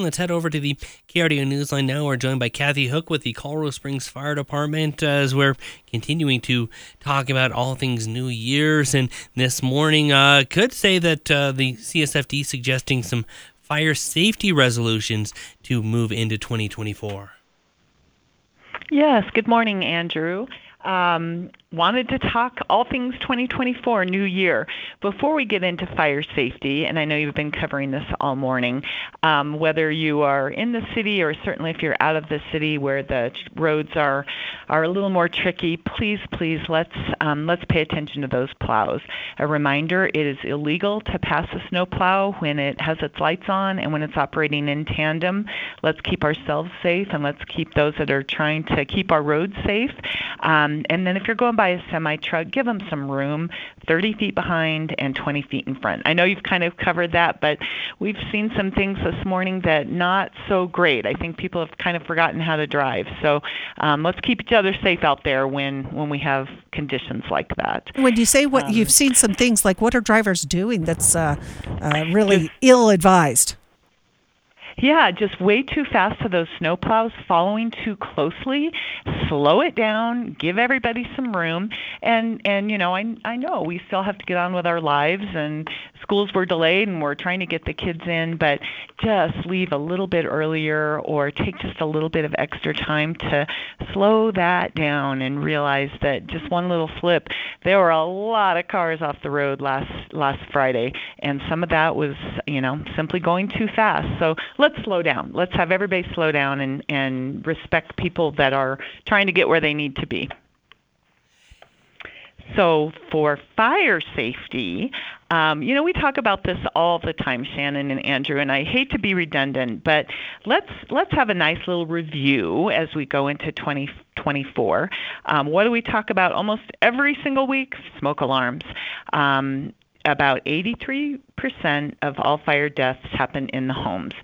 Let's head over to the KRDO Newsline now. We're joined by Kathy Hook with the Colorado Springs Fire Department uh, as we're continuing to talk about all things New Year's. And this morning, uh, could say that uh, the CSFD suggesting some fire safety resolutions to move into 2024. Yes. Good morning, Andrew. Um, wanted to talk all things 2024, new year. Before we get into fire safety, and I know you've been covering this all morning, um, whether you are in the city or certainly if you're out of the city where the roads are are a little more tricky, please, please let's um, let's pay attention to those plows. A reminder: it is illegal to pass a snow plow when it has its lights on and when it's operating in tandem. Let's keep ourselves safe and let's keep those that are trying to keep our roads safe. Um, and then if you're going by a semi truck, give them some room 30 feet behind and 20 feet in front. I know you've kind of covered that, but we've seen some things this morning that not so great. I think people have kind of forgotten how to drive. So um, let's keep each other safe out there when, when we have conditions like that. When you say what um, you've seen some things like what are drivers doing that's uh, uh, really ill advised? Yeah, just way too fast to those snowplows, following too closely. Slow it down, give everybody some room, and and you know I I know we still have to get on with our lives, and schools were delayed, and we're trying to get the kids in, but just leave a little bit earlier or take just a little bit of extra time to slow that down and realize that just one little slip. There were a lot of cars off the road last last Friday, and some of that was you know simply going too fast. So let let's slow down. Let's have everybody slow down and, and respect people that are trying to get where they need to be. So for fire safety, um, you know, we talk about this all the time, Shannon and Andrew, and I hate to be redundant, but let's let's have a nice little review as we go into 2024. Um, what do we talk about almost every single week? Smoke alarms. Um, about 83% of all fire deaths happen in the homes.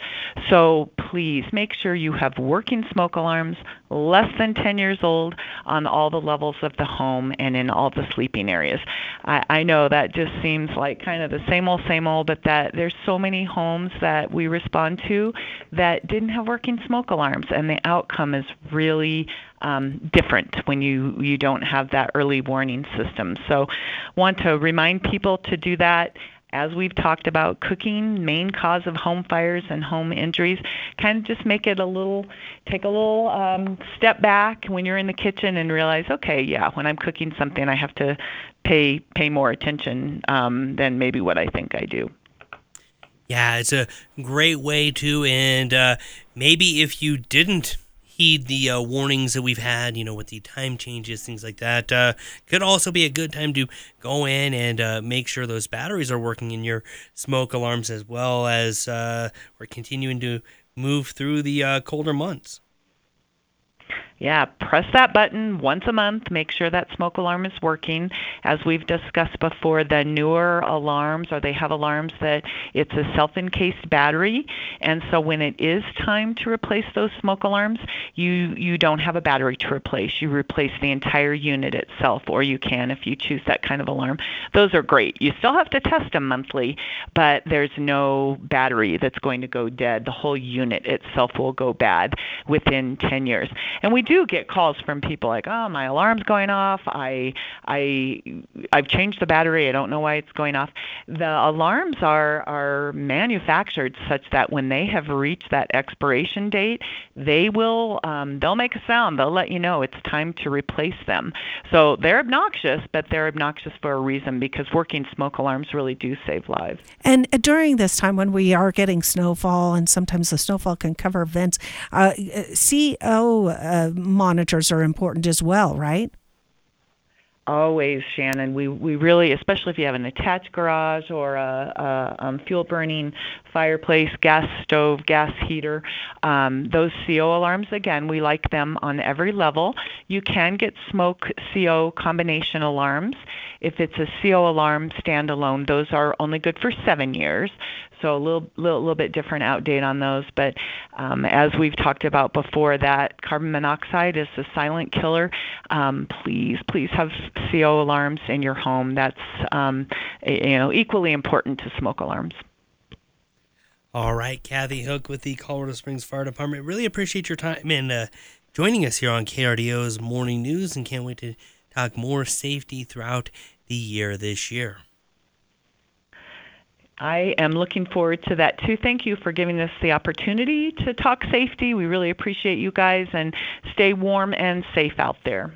So please make sure you have working smoke alarms less than 10 years old on all the levels of the home and in all the sleeping areas. I, I know that just seems like kind of the same old, same old, but that there's so many homes that we respond to that didn't have working smoke alarms, and the outcome is really um, different when you you don't have that early warning system. So, want to remind people to do that as we've talked about, cooking, main cause of home fires and home injuries, kind of just make it a little, take a little um, step back when you're in the kitchen and realize, okay, yeah, when I'm cooking something, I have to pay pay more attention um, than maybe what I think I do. Yeah, it's a great way to, and uh, maybe if you didn't heed the uh, warnings that we've had, you know, with the time changes, things like that. Uh, could also be a good time to go in and uh, make sure those batteries are working in your smoke alarms as well as uh, we're continuing to move through the uh, colder months. Yeah, press that button once a month. Make sure that smoke alarm is working. As we've discussed before, the newer alarms, or they have alarms that it's a self encased battery. And so when it is time to replace those smoke alarms, you, you don't have a battery to replace. You replace the entire unit itself, or you can if you choose that kind of alarm. Those are great. You still have to test them monthly, but there's no battery that's going to go dead. The whole unit itself will go bad within 10 years. And we do get calls from people like, "Oh, my alarm's going off. I I I've changed the battery. I don't know why it's going off." The alarms are are manufactured such that when they have reached that expiration date, they will um, they'll make a sound. They'll let you know it's time to replace them. So they're obnoxious, but they're obnoxious for a reason because working smoke alarms really do save lives. And during this time when we are getting snowfall, and sometimes the snowfall can cover vents, uh, CO uh, monitors are important as well, right? Always, Shannon. We we really, especially if you have an attached garage or a, a um, fuel burning fireplace, gas stove, gas heater, um, those CO alarms. Again, we like them on every level. You can get smoke CO combination alarms. If it's a CO alarm standalone, those are only good for seven years so a little, little, little bit different outdate on those. But um, as we've talked about before, that carbon monoxide is the silent killer. Um, please, please have CO alarms in your home. That's um, you know equally important to smoke alarms. All right, Kathy Hook with the Colorado Springs Fire Department. Really appreciate your time and uh, joining us here on KRDO's Morning News, and can't wait to talk more safety throughout the year this year. I am looking forward to that too. Thank you for giving us the opportunity to talk safety. We really appreciate you guys and stay warm and safe out there.